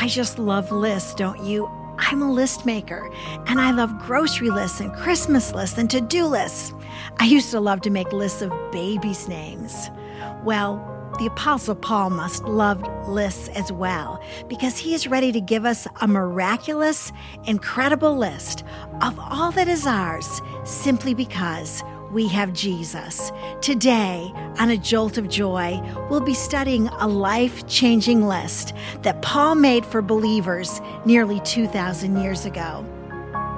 I just love lists, don't you? I'm a list maker, and I love grocery lists and Christmas lists and to do lists. I used to love to make lists of babies' names. Well, the Apostle Paul must loved lists as well because he is ready to give us a miraculous, incredible list of all that is ours simply because we have Jesus. Today, on A Jolt of Joy, we'll be studying a life changing list that Paul made for believers nearly 2,000 years ago.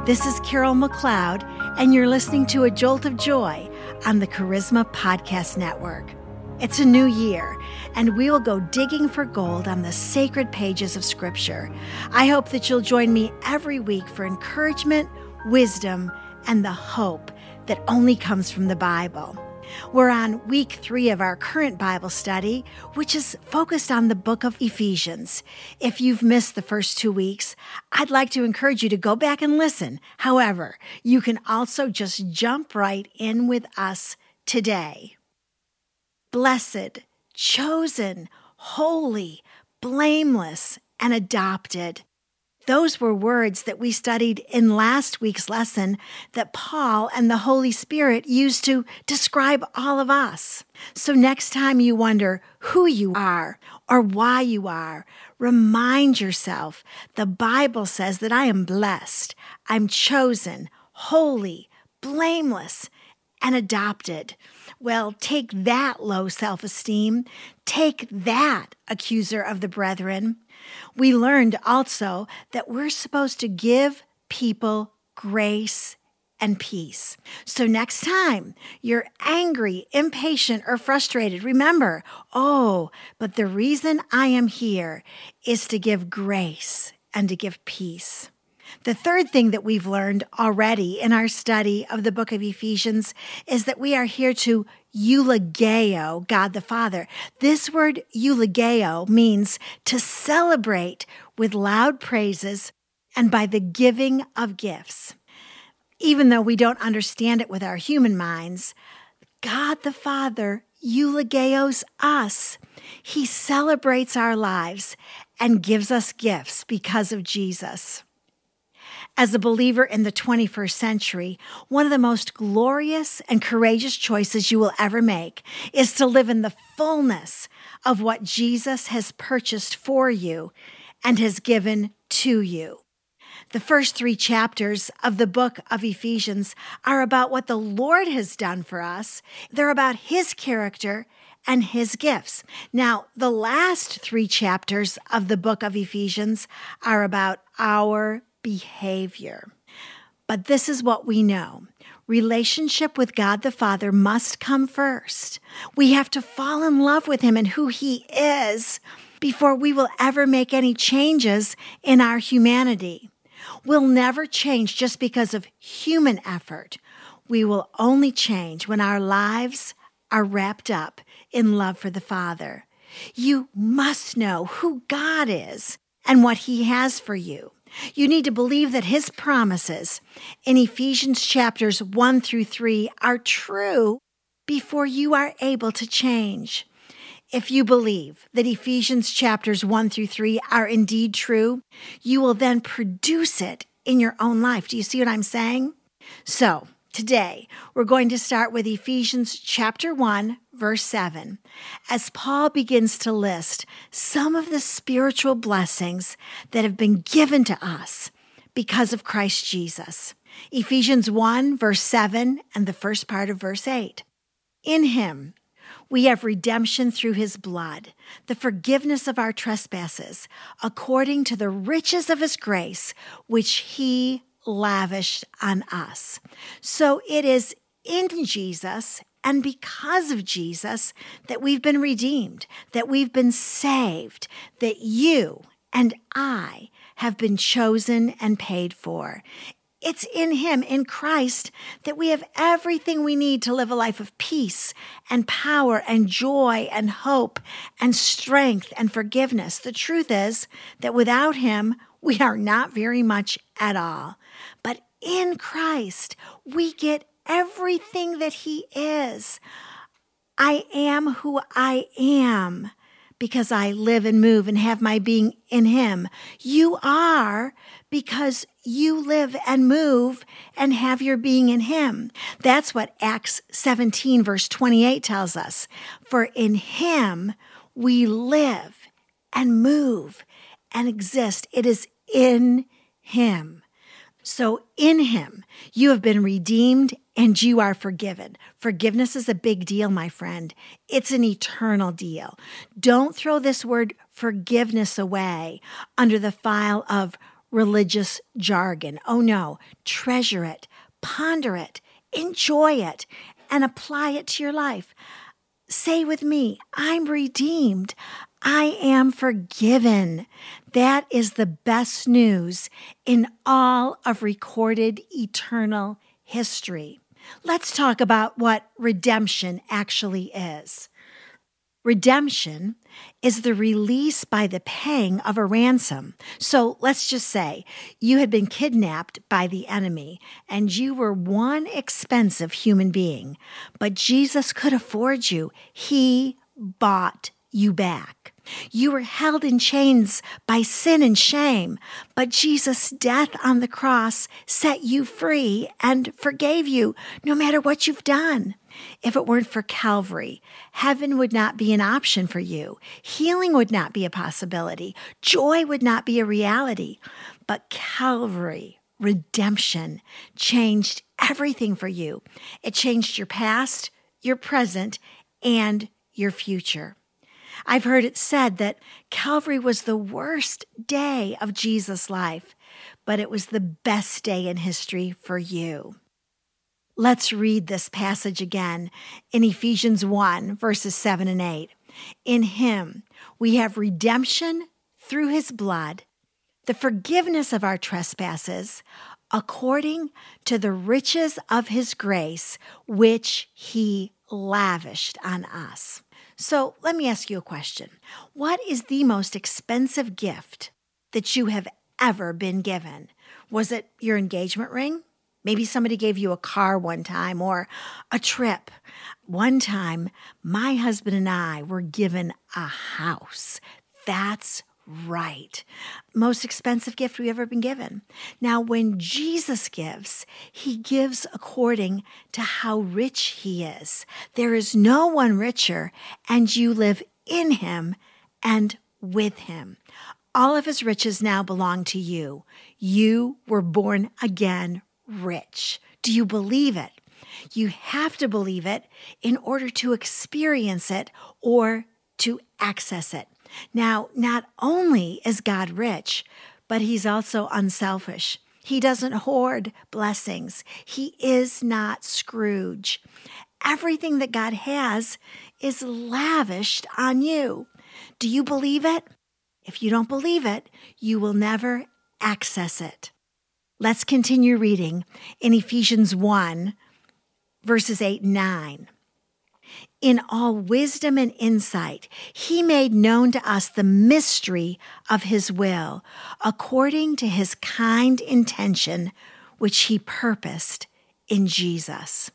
This is Carol McLeod, and you're listening to A Jolt of Joy on the Charisma Podcast Network. It's a new year, and we will go digging for gold on the sacred pages of Scripture. I hope that you'll join me every week for encouragement, wisdom, and the hope that only comes from the Bible. We're on week three of our current Bible study, which is focused on the book of Ephesians. If you've missed the first two weeks, I'd like to encourage you to go back and listen. However, you can also just jump right in with us today blessed, chosen, holy, blameless, and adopted. Those were words that we studied in last week's lesson that Paul and the Holy Spirit used to describe all of us. So next time you wonder who you are or why you are, remind yourself the Bible says that I am blessed, I'm chosen, holy, blameless, and adopted. Well, take that low self esteem. Take that, accuser of the brethren. We learned also that we're supposed to give people grace and peace. So next time you're angry, impatient, or frustrated, remember, oh, but the reason I am here is to give grace and to give peace. The third thing that we've learned already in our study of the book of Ephesians is that we are here to eulogeo God the Father. This word eulogeo means to celebrate with loud praises and by the giving of gifts. Even though we don't understand it with our human minds, God the Father eulogeos us. He celebrates our lives and gives us gifts because of Jesus. As a believer in the 21st century, one of the most glorious and courageous choices you will ever make is to live in the fullness of what Jesus has purchased for you and has given to you. The first three chapters of the book of Ephesians are about what the Lord has done for us. They're about his character and his gifts. Now, the last three chapters of the book of Ephesians are about our behavior. But this is what we know relationship with God the Father must come first. We have to fall in love with Him and who He is before we will ever make any changes in our humanity. We'll never change just because of human effort. We will only change when our lives are wrapped up in love for the Father. You must know who God is and what He has for you. You need to believe that his promises in Ephesians chapters 1 through 3 are true before you are able to change. If you believe that Ephesians chapters 1 through 3 are indeed true, you will then produce it in your own life. Do you see what I'm saying? So, today we're going to start with Ephesians chapter 1, verse 7, as Paul begins to list some of the spiritual blessings that have been given to us because of Christ Jesus. Ephesians 1, verse 7, and the first part of verse 8. In him, we have redemption through his blood, the forgiveness of our trespasses, according to the riches of his grace, which he lavished on us. So it is in Jesus and because of Jesus, that we've been redeemed, that we've been saved, that you and I have been chosen and paid for. It's in Him, in Christ, that we have everything we need to live a life of peace and power and joy and hope and strength and forgiveness. The truth is that without Him, we are not very much at all. But in Christ, we get everything that He is. I am who I am because I live and move and have my being in Him. You are because you live and move and have your being in Him. That's what Acts 17, verse 28 tells us. For in Him we live and move and exist. It is in Him. So, in Him, you have been redeemed and you are forgiven. Forgiveness is a big deal, my friend. It's an eternal deal. Don't throw this word forgiveness away under the file of religious jargon. Oh no, treasure it, ponder it, enjoy it, and apply it to your life. Say with me, I'm redeemed. I am forgiven. That is the best news in all of recorded eternal history. Let's talk about what redemption actually is. Redemption is the release by the paying of a ransom. So let's just say you had been kidnapped by the enemy and you were one expensive human being, but Jesus could afford you. He bought you back. You were held in chains by sin and shame, but Jesus' death on the cross set you free and forgave you no matter what you've done. If it weren't for Calvary, heaven would not be an option for you. Healing would not be a possibility. Joy would not be a reality. But Calvary, redemption, changed everything for you. It changed your past, your present, and your future. I've heard it said that Calvary was the worst day of Jesus' life, but it was the best day in history for you. Let's read this passage again in Ephesians 1, verses 7 and 8. In him we have redemption through his blood, the forgiveness of our trespasses, according to the riches of his grace, which he lavished on us. So let me ask you a question. What is the most expensive gift that you have ever been given? Was it your engagement ring? Maybe somebody gave you a car one time or a trip. One time, my husband and I were given a house. That's right. Most expensive gift we've ever been given. Now, when Jesus gives, he gives according to how rich he is. There is no one richer, and you live in him and with him. All of his riches now belong to you. You were born again rich. Do you believe it? You have to believe it in order to experience it or to access it. Now, not only is God rich, but he's also unselfish. He doesn't hoard blessings. He is not Scrooge. Everything that God has is lavished on you. Do you believe it? If you don't believe it, you will never access it. Let's continue reading in Ephesians 1, verses 8 and 9. In all wisdom and insight, he made known to us the mystery of his will, according to his kind intention, which he purposed in Jesus.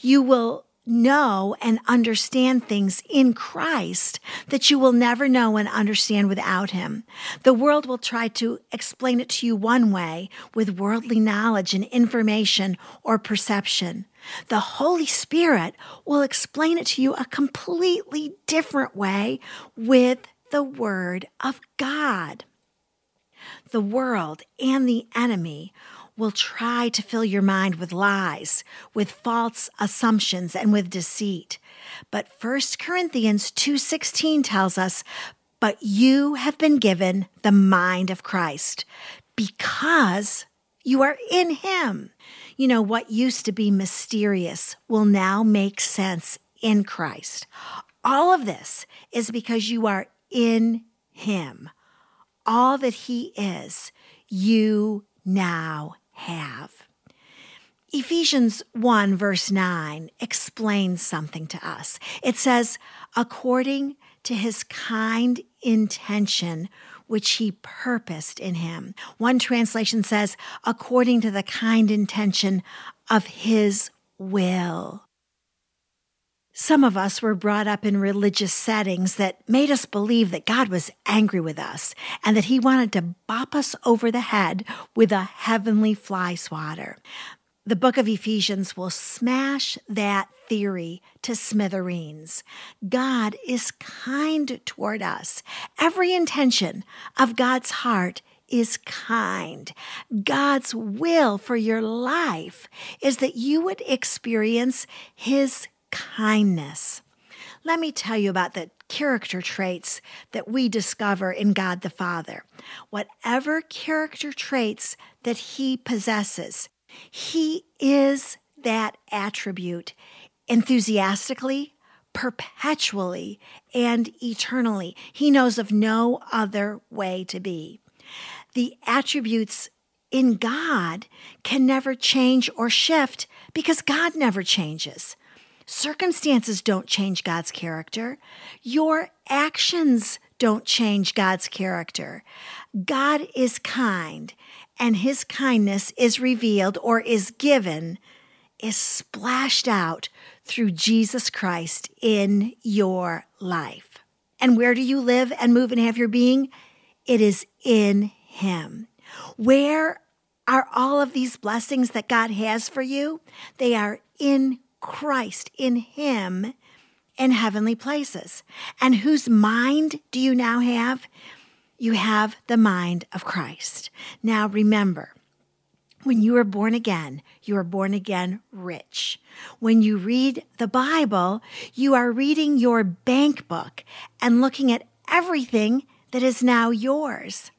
You will know and understand things in Christ that you will never know and understand without Him. The world will try to explain it to you one way with worldly knowledge and information or perception. The Holy Spirit will explain it to you a completely different way with the Word of God. The world and the enemy will try to fill your mind with lies, with false assumptions and with deceit. But 1 Corinthians 2:16 tells us, "But you have been given the mind of Christ because you are in him." You know, what used to be mysterious will now make sense in Christ. All of this is because you are in him. All that he is, you now have. Ephesians 1, verse 9, explains something to us. It says, according to his kind intention, which he purposed in him. One translation says, according to the kind intention of his will. Some of us were brought up in religious settings that made us believe that God was angry with us and that He wanted to bop us over the head with a heavenly fly swatter. The book of Ephesians will smash that theory to smithereens. God is kind toward us. Every intention of God's heart is kind. God's will for your life is that you would experience His kindness. Let me tell you about the character traits that we discover in God the Father. Whatever character traits that He possesses, He is that attribute enthusiastically, perpetually, and eternally. He knows of no other way to be. The attributes in God can never change or shift because God never changes. Circumstances don't change God's character. Your actions don't change God's character. God is kind, and his kindness is revealed or is given, is splashed out through Jesus Christ in your life. And where do you live and move and have your being? It is in him. Where are all of these blessings that God has for you? They are in Christ in Him in heavenly places. And whose mind do you now have? You have the mind of Christ. Now remember, when you are born again, you are born again rich. When you read the Bible, you are reading your bank book and looking at everything that is now yours.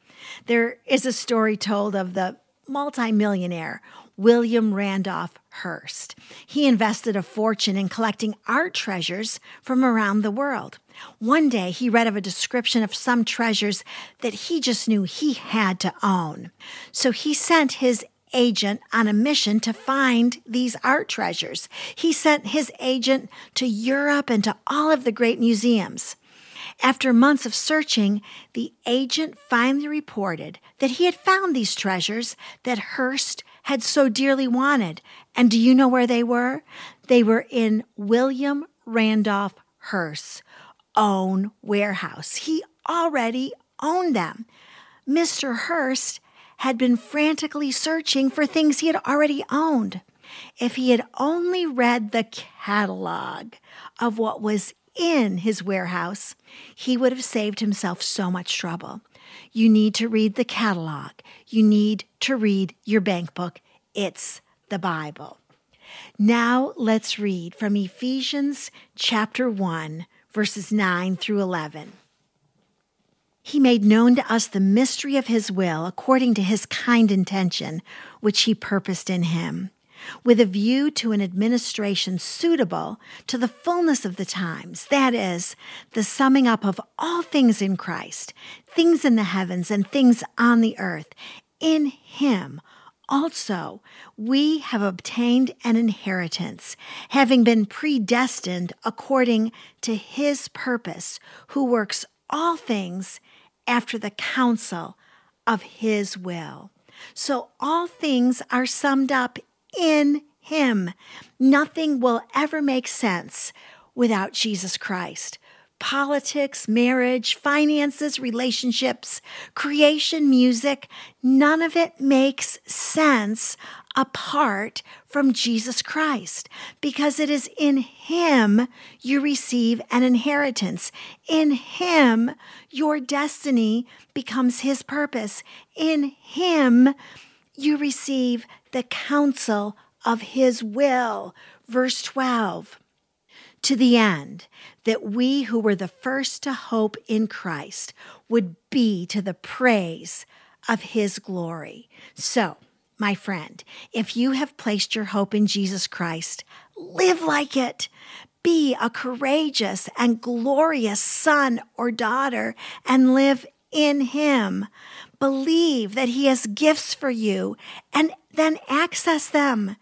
There is a story told of the multimillionaire William Randolph Hearst. He invested a fortune in collecting art treasures from around the world. One day he read of a description of some treasures that he just knew he had to own. So he sent his agent on a mission to find these art treasures. He sent his agent to Europe and to all of the great museums. After months of searching, the agent finally reported that he had found these treasures that Hearst had so dearly wanted. And do you know where they were? They were in William Randolph Hearst's own warehouse. He already owned them. Mr. Hearst had been frantically searching for things he had already owned. If he had only read the catalog of what was in his warehouse, he would have saved himself so much trouble. You need to read the catalog. You need to read your bank book. It's the Bible. Now let's read from Ephesians chapter 1, verses 9 through 11. He made known to us the mystery of his will according to his kind intention, which he purposed in him with a view to an administration suitable to the fullness of the times, that is, the summing up of all things in Christ, things in the heavens and things on the earth. In Him, also, we have obtained an inheritance, having been predestined according to his purpose, who works all things after the counsel of his will. So all things are summed up in Him. Nothing will ever make sense without Jesus Christ. Politics, marriage, finances, relationships, creation, music, none of it makes sense apart from Jesus Christ because it is in Him you receive an inheritance. In Him, your destiny becomes His purpose. In Him, you receive the counsel of his will. Verse 12. To the end that we who were the first to hope in Christ would be to the praise of his glory. So, my friend, if you have placed your hope in Jesus Christ, live like it. Be a courageous and glorious son or daughter and live in him. Believe that he has gifts for you and then access them.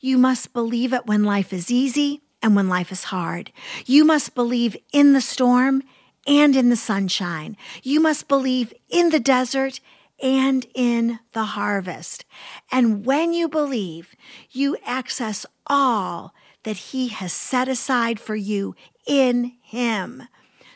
You must believe it when life is easy and when life is hard. You must believe in the storm and in the sunshine. You must believe in the desert and in the harvest. And when you believe, you access all that He has set aside for you in Him.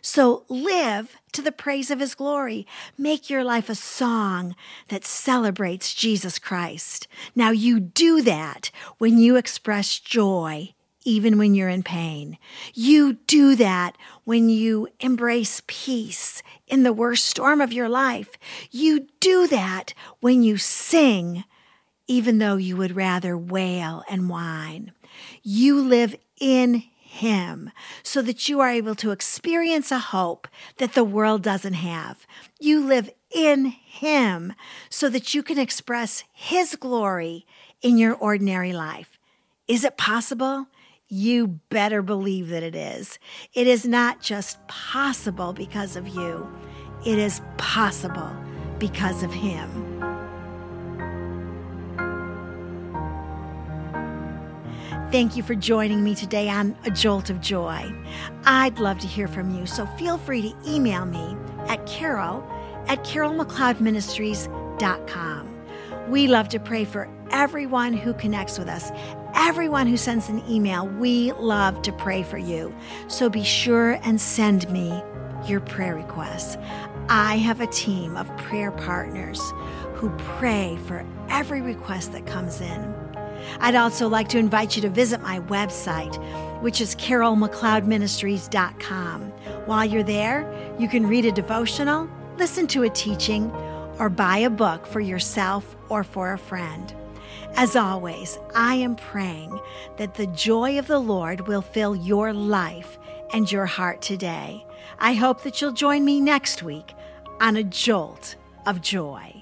So live to the praise of His glory. Make your life a song that celebrates Jesus Christ. Now, you do that when you express joy even when you're in pain. You do that when you embrace peace in the worst storm of your life. You do that when you sing, even though you would rather wail and whine. You live in him so that you are able to experience a hope that the world doesn't have. You live in Him so that you can express His glory in your ordinary life. Is it possible? you better believe that it is. It is not just possible because of you, it is possible because of Him. Thank you for joining me today on A Jolt of Joy. I'd love to hear from you, so feel free to email me at carol at carolmcleodministries.com. We love to pray for everyone who connects with us everyone who sends an email. We love to pray for you. So be sure and send me your prayer requests. I have a team of prayer partners who pray for every request that comes in. I'd also like to invite you to visit my website, which is carolmcleodministries.com. While you're there, you can read a devotional, listen to a teaching, or buy a book for yourself or for a friend. As always, I am praying that the joy of the Lord will fill your life and your heart today. I hope that you'll join me next week on a jolt of joy.